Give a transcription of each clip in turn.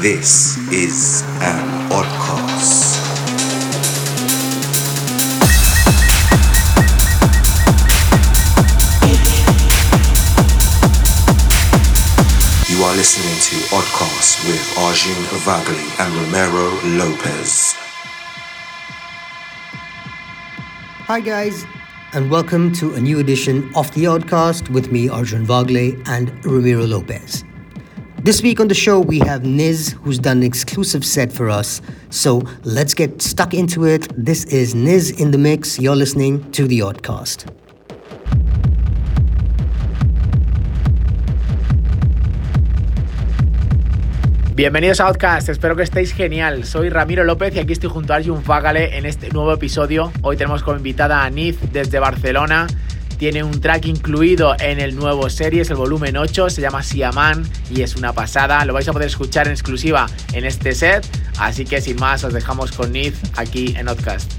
This is an oddcast. You are listening to Oddcast with Arjun Vagale and Ramiro Lopez. Hi, guys, and welcome to a new edition of The Oddcast with me, Arjun Vagale, and Romero Lopez. This week on the show, we have Niz, who's done an exclusive set for us. So let's get stuck into it. This is Niz in the Mix. You're listening to The Oddcast. Bienvenidos a Oddcast, espero que estéis genial. Soy Ramiro López y aquí estoy junto a Arjun Vagale en este nuevo episodio. Hoy tenemos como invitada a Niz desde Barcelona. Tiene un track incluido en el nuevo series, el volumen 8, se llama Siaman y es una pasada. Lo vais a poder escuchar en exclusiva en este set. Así que sin más, os dejamos con Niz aquí en Outcast.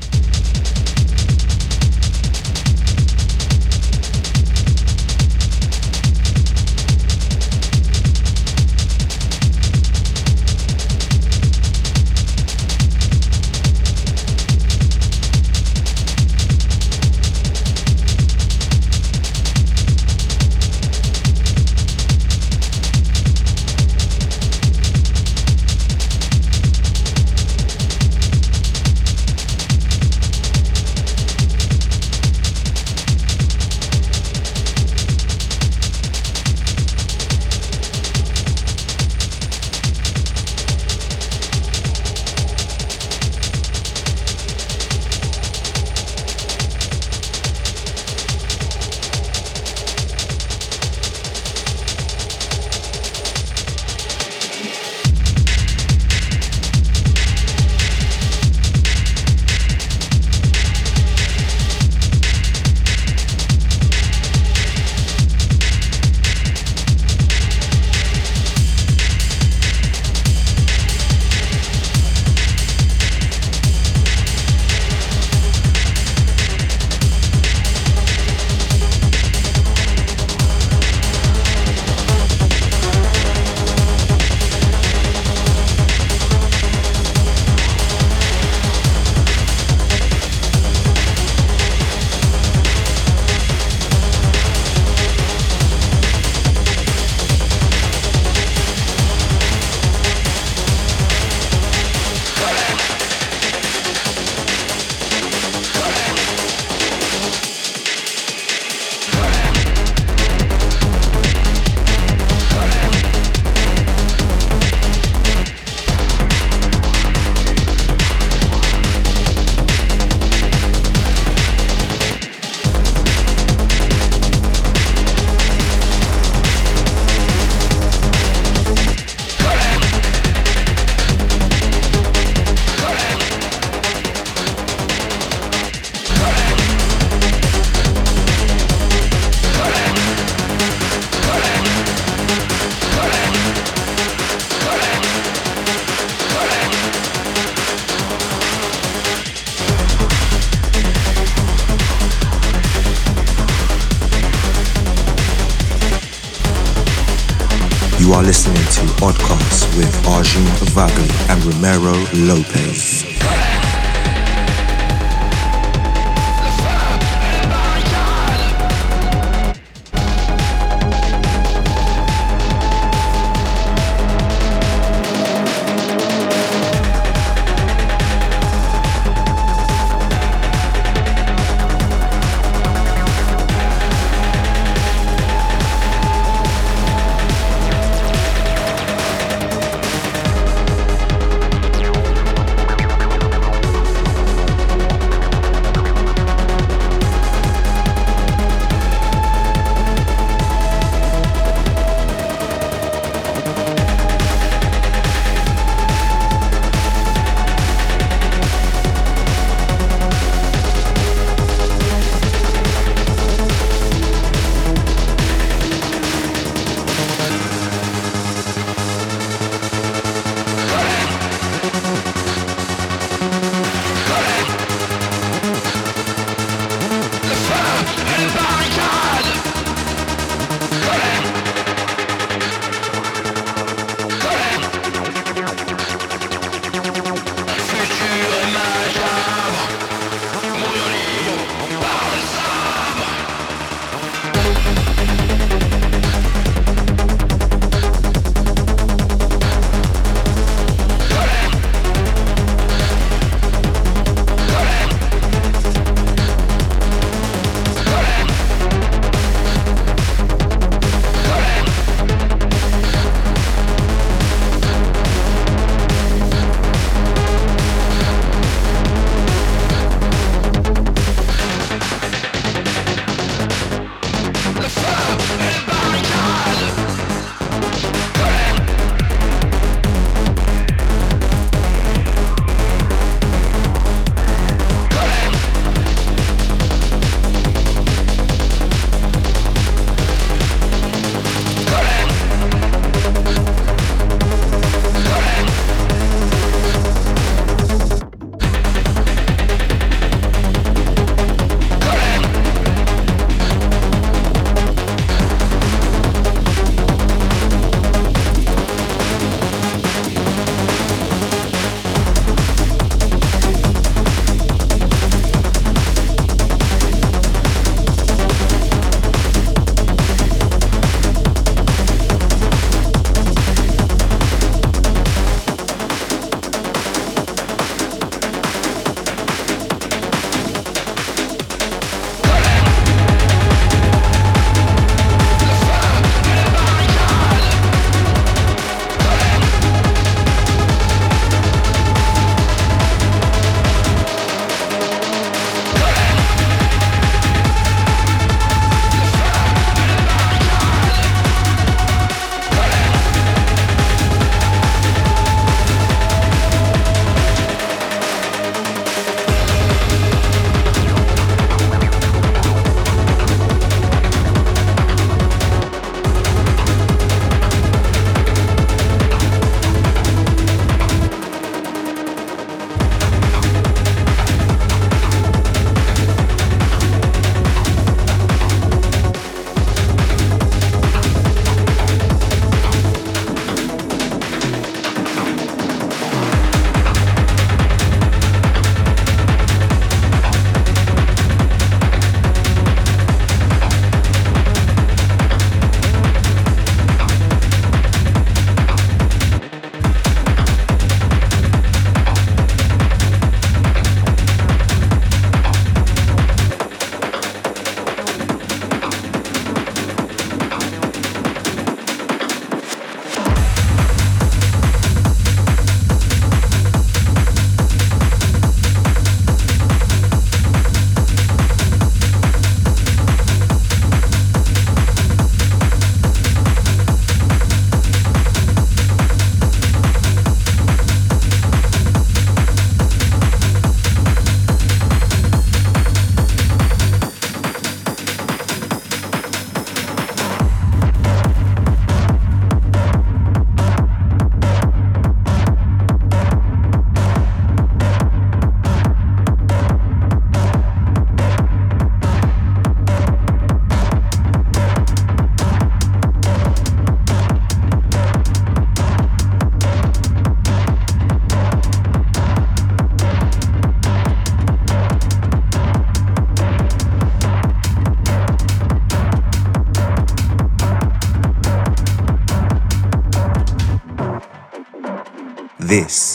This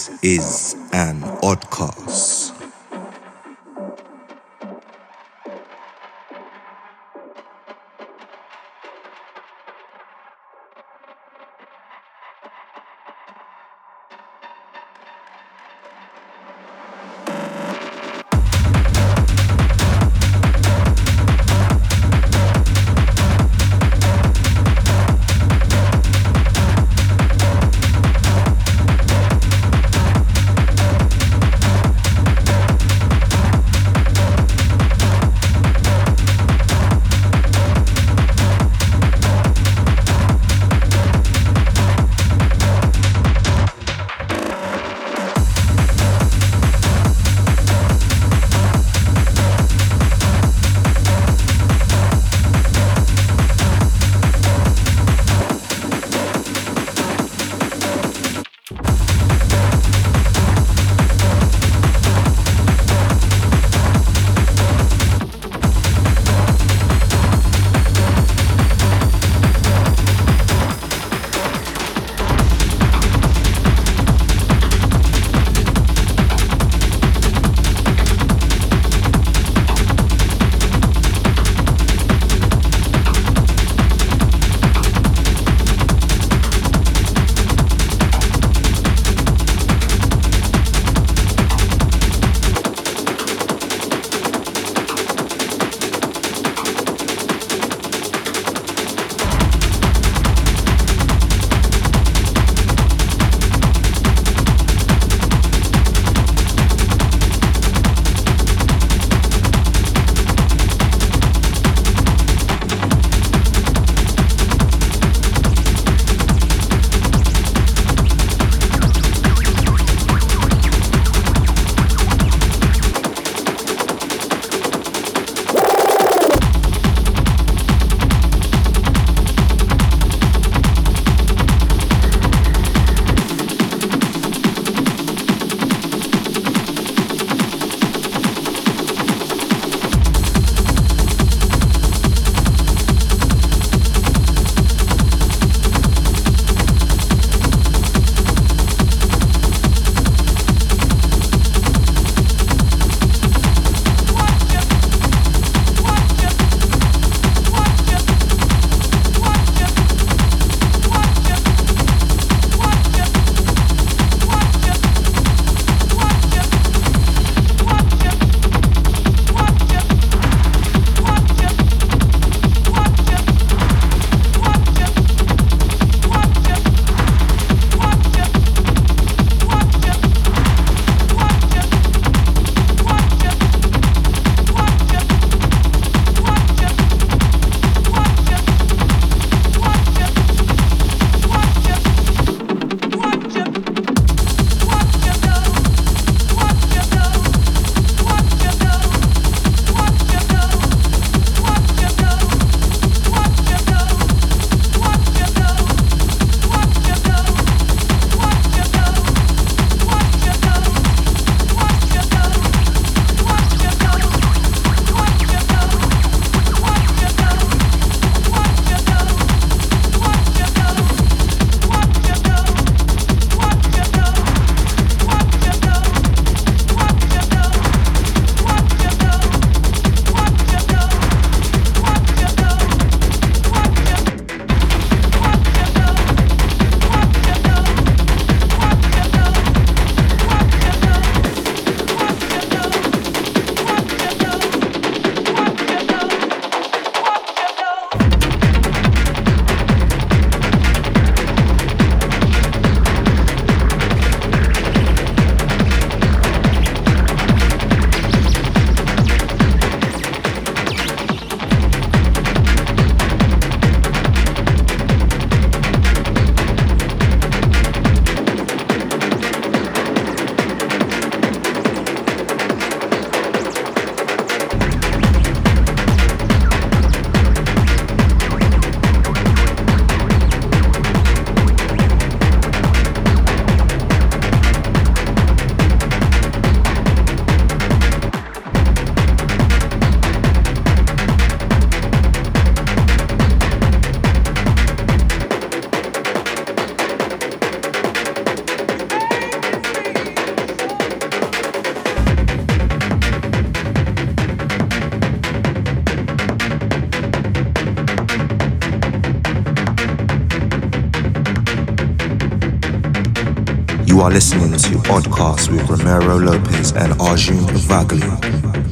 You are listening to Oddcast with Ramiro Lopez and Arjun Vagale.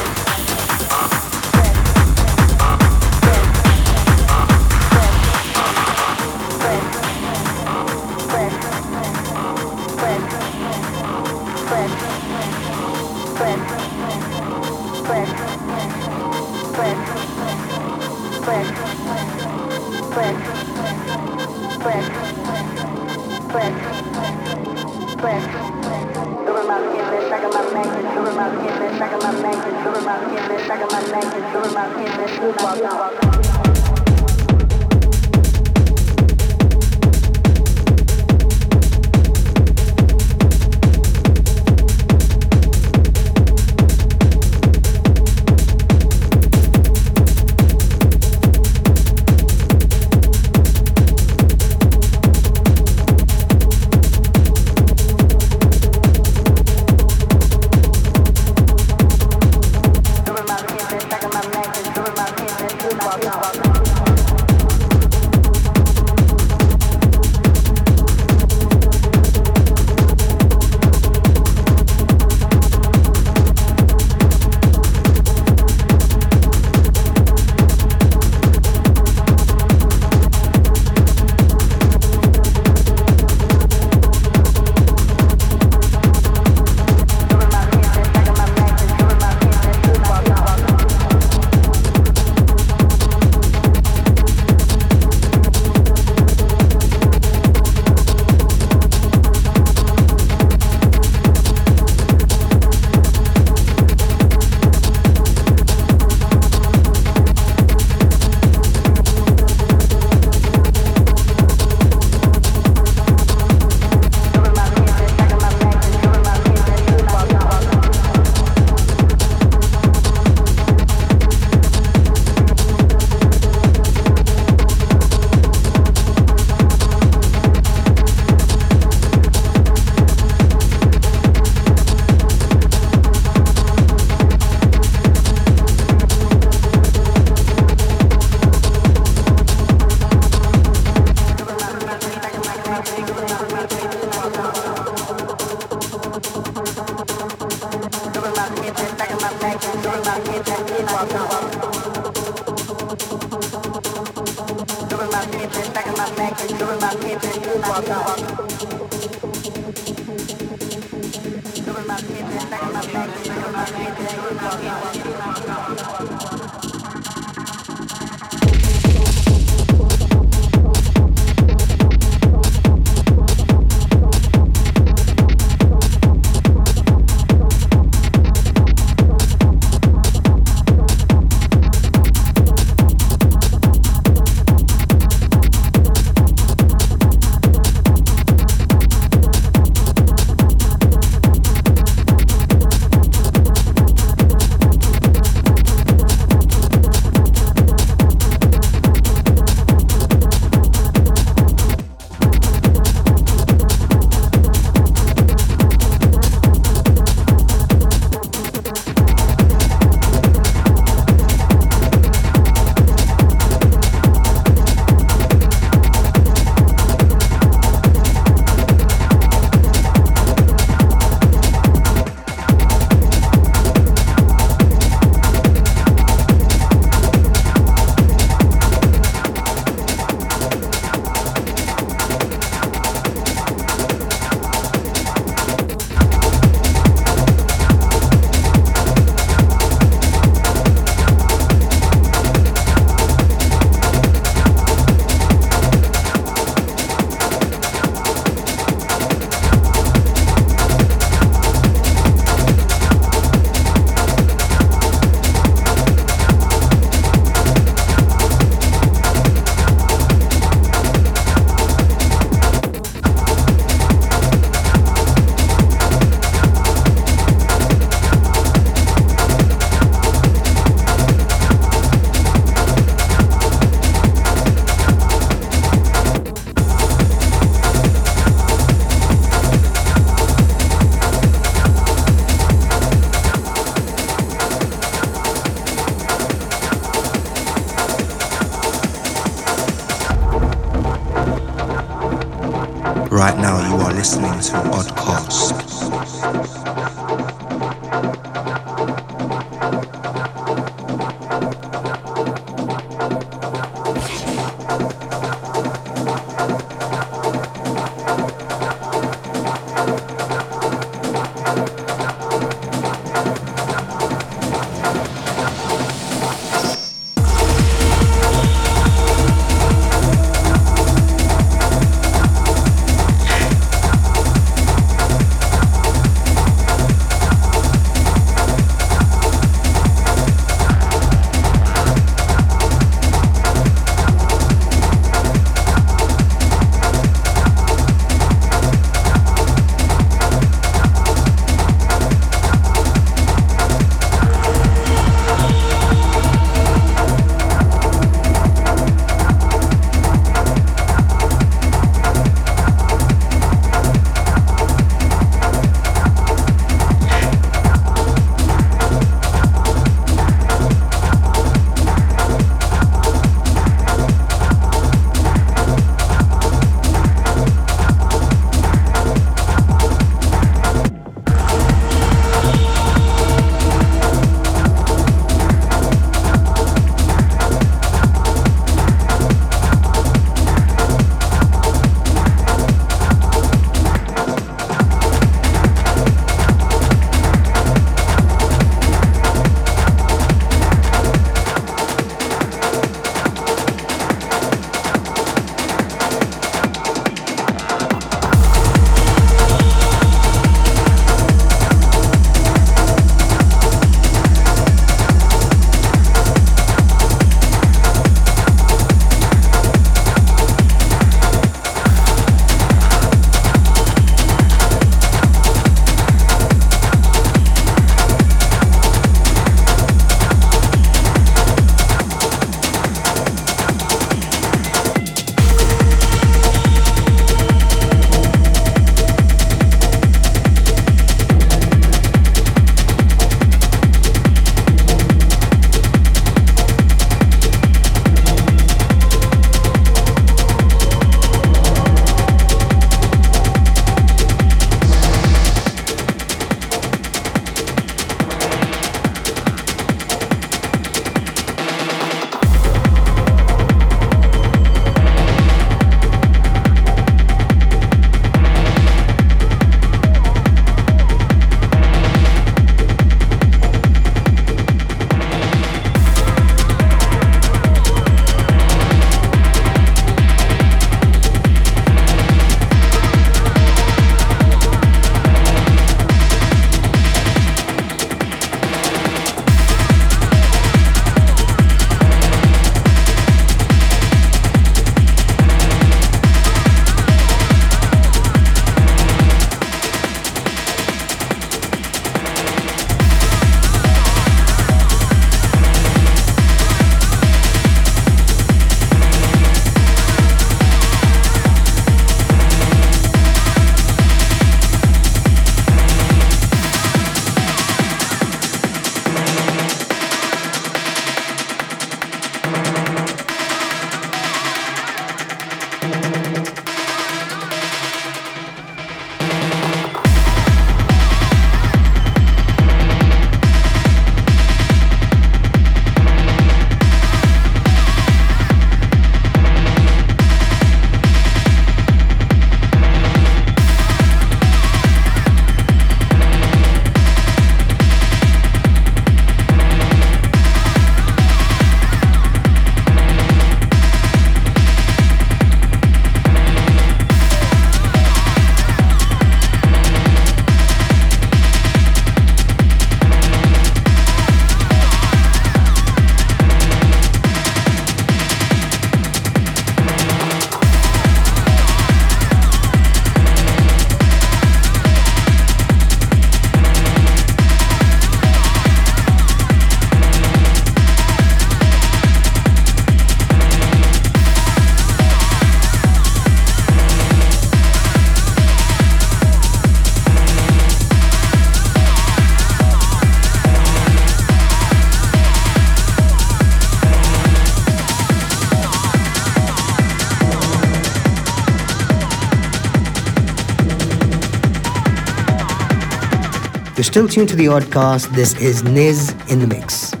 Still tuned to the Oddcast. This is Niz in the Mix.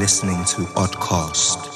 Listening to Oddcast.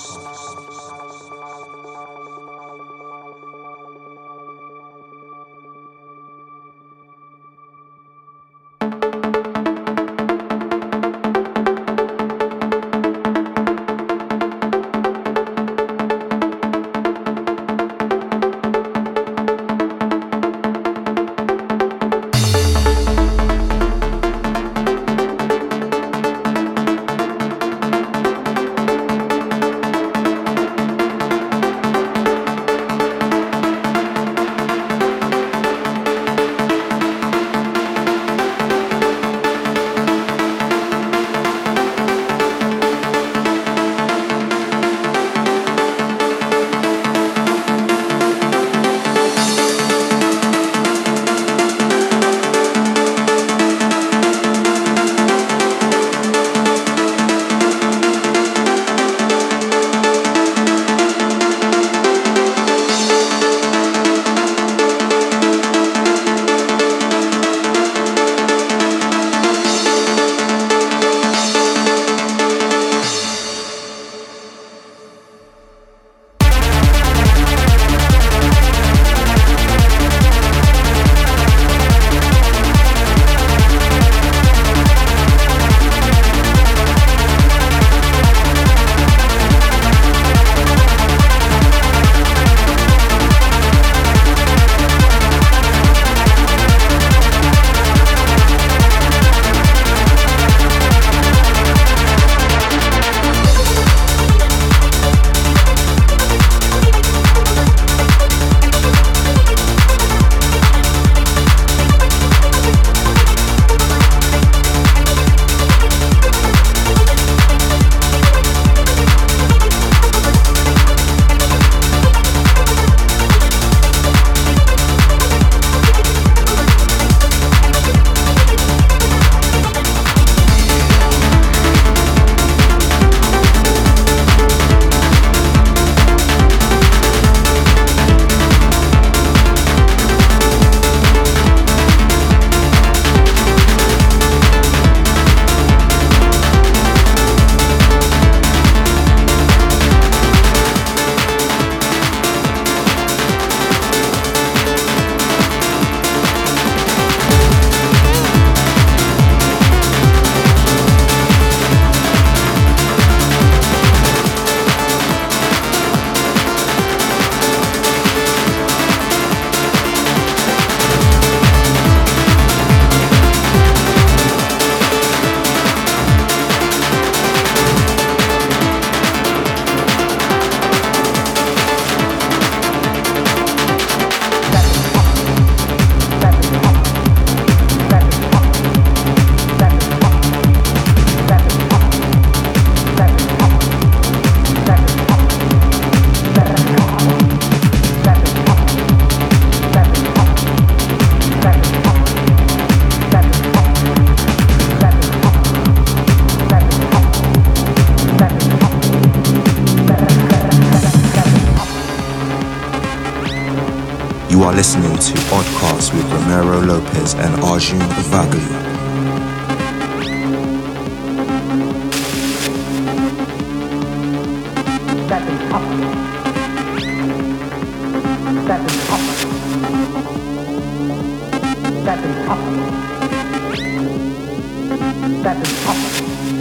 That is seven That is seven That is seven.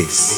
This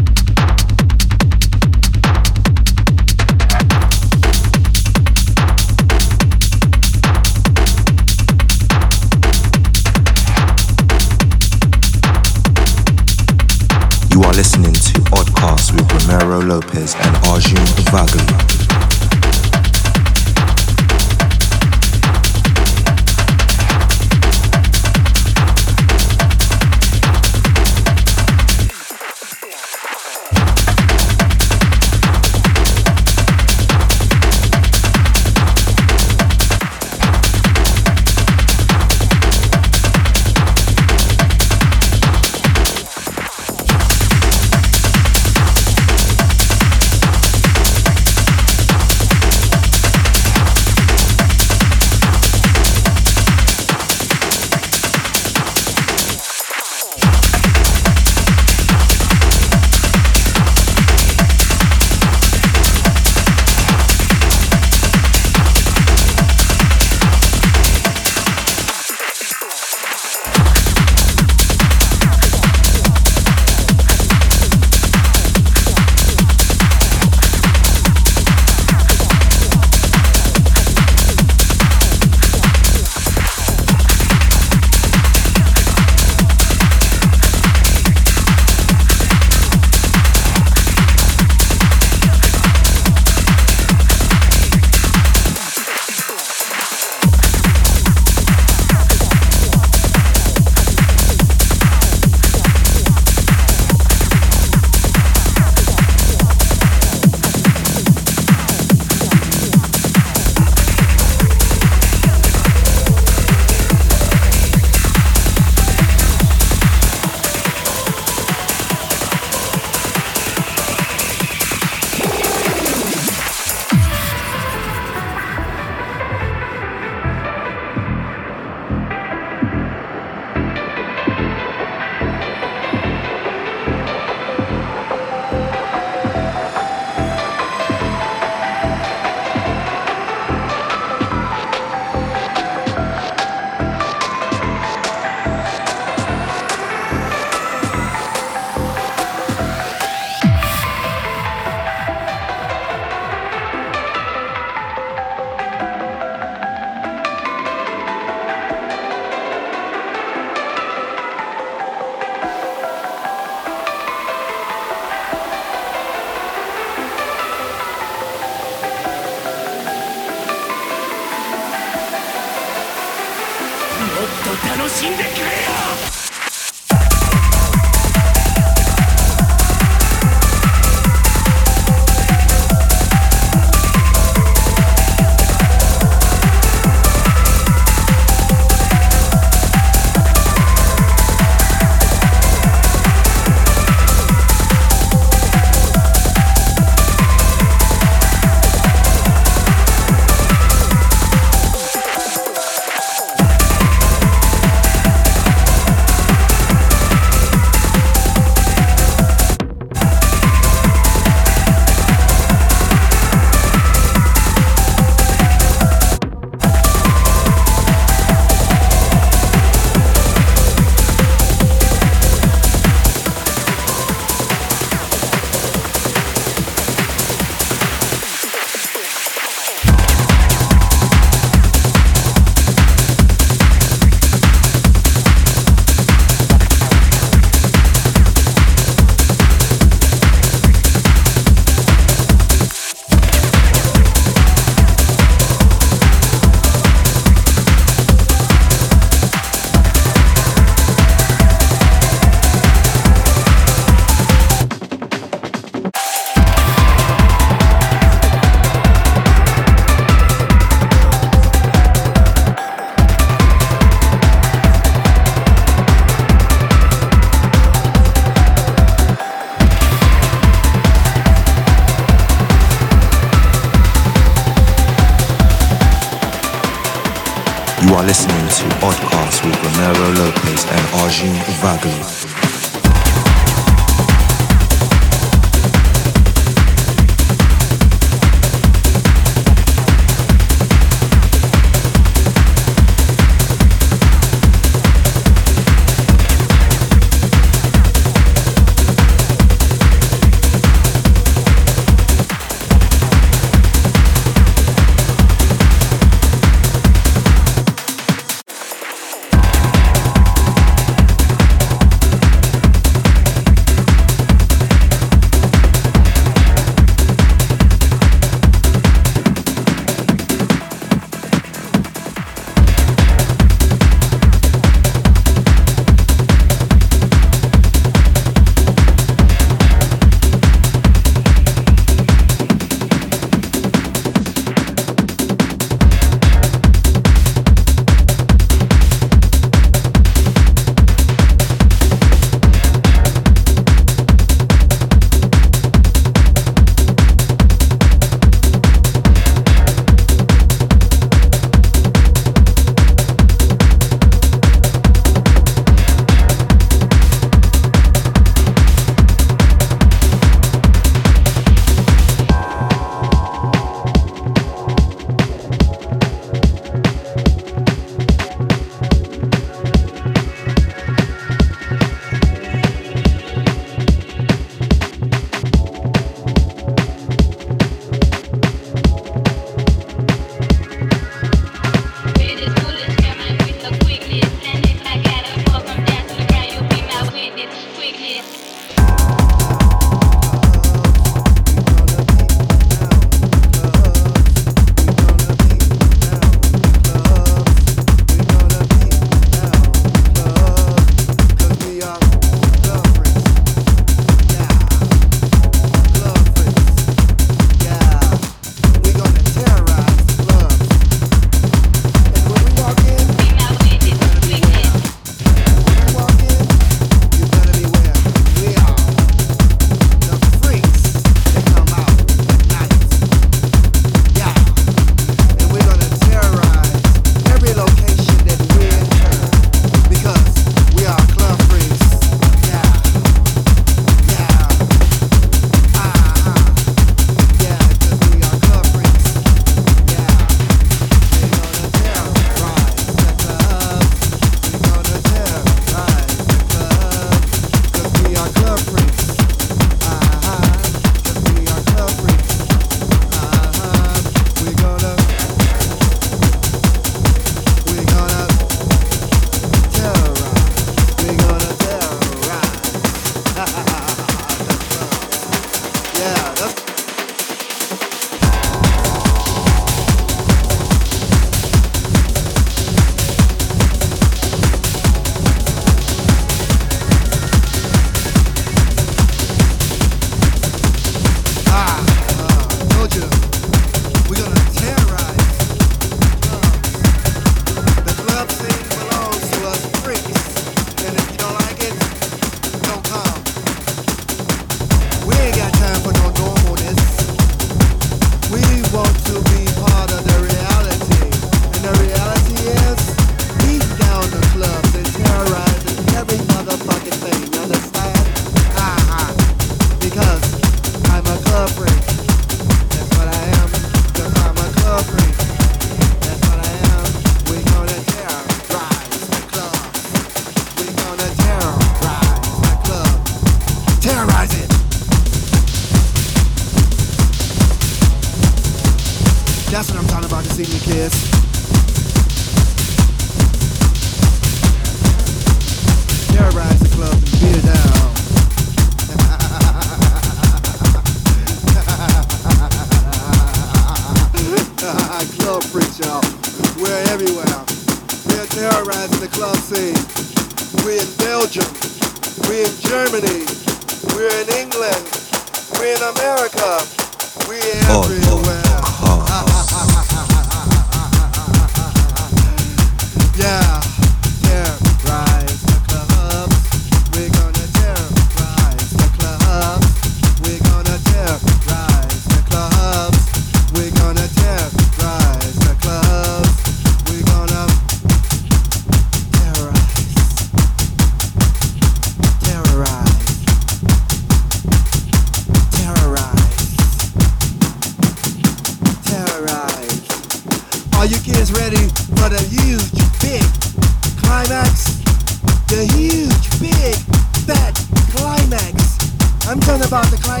start to climb.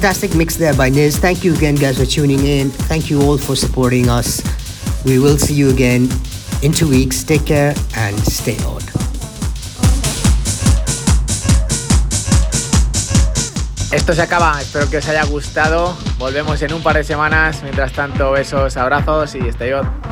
Fantastic mix there by Niz. Thank you again, guys, for tuning in. Thank you all for supporting us. We will see you again in two weeks. Take care and stay on. Esto se acaba, espero que os haya gustado. Volvemos en un par de semanas. Mientras tanto, besos, abrazos y stay on.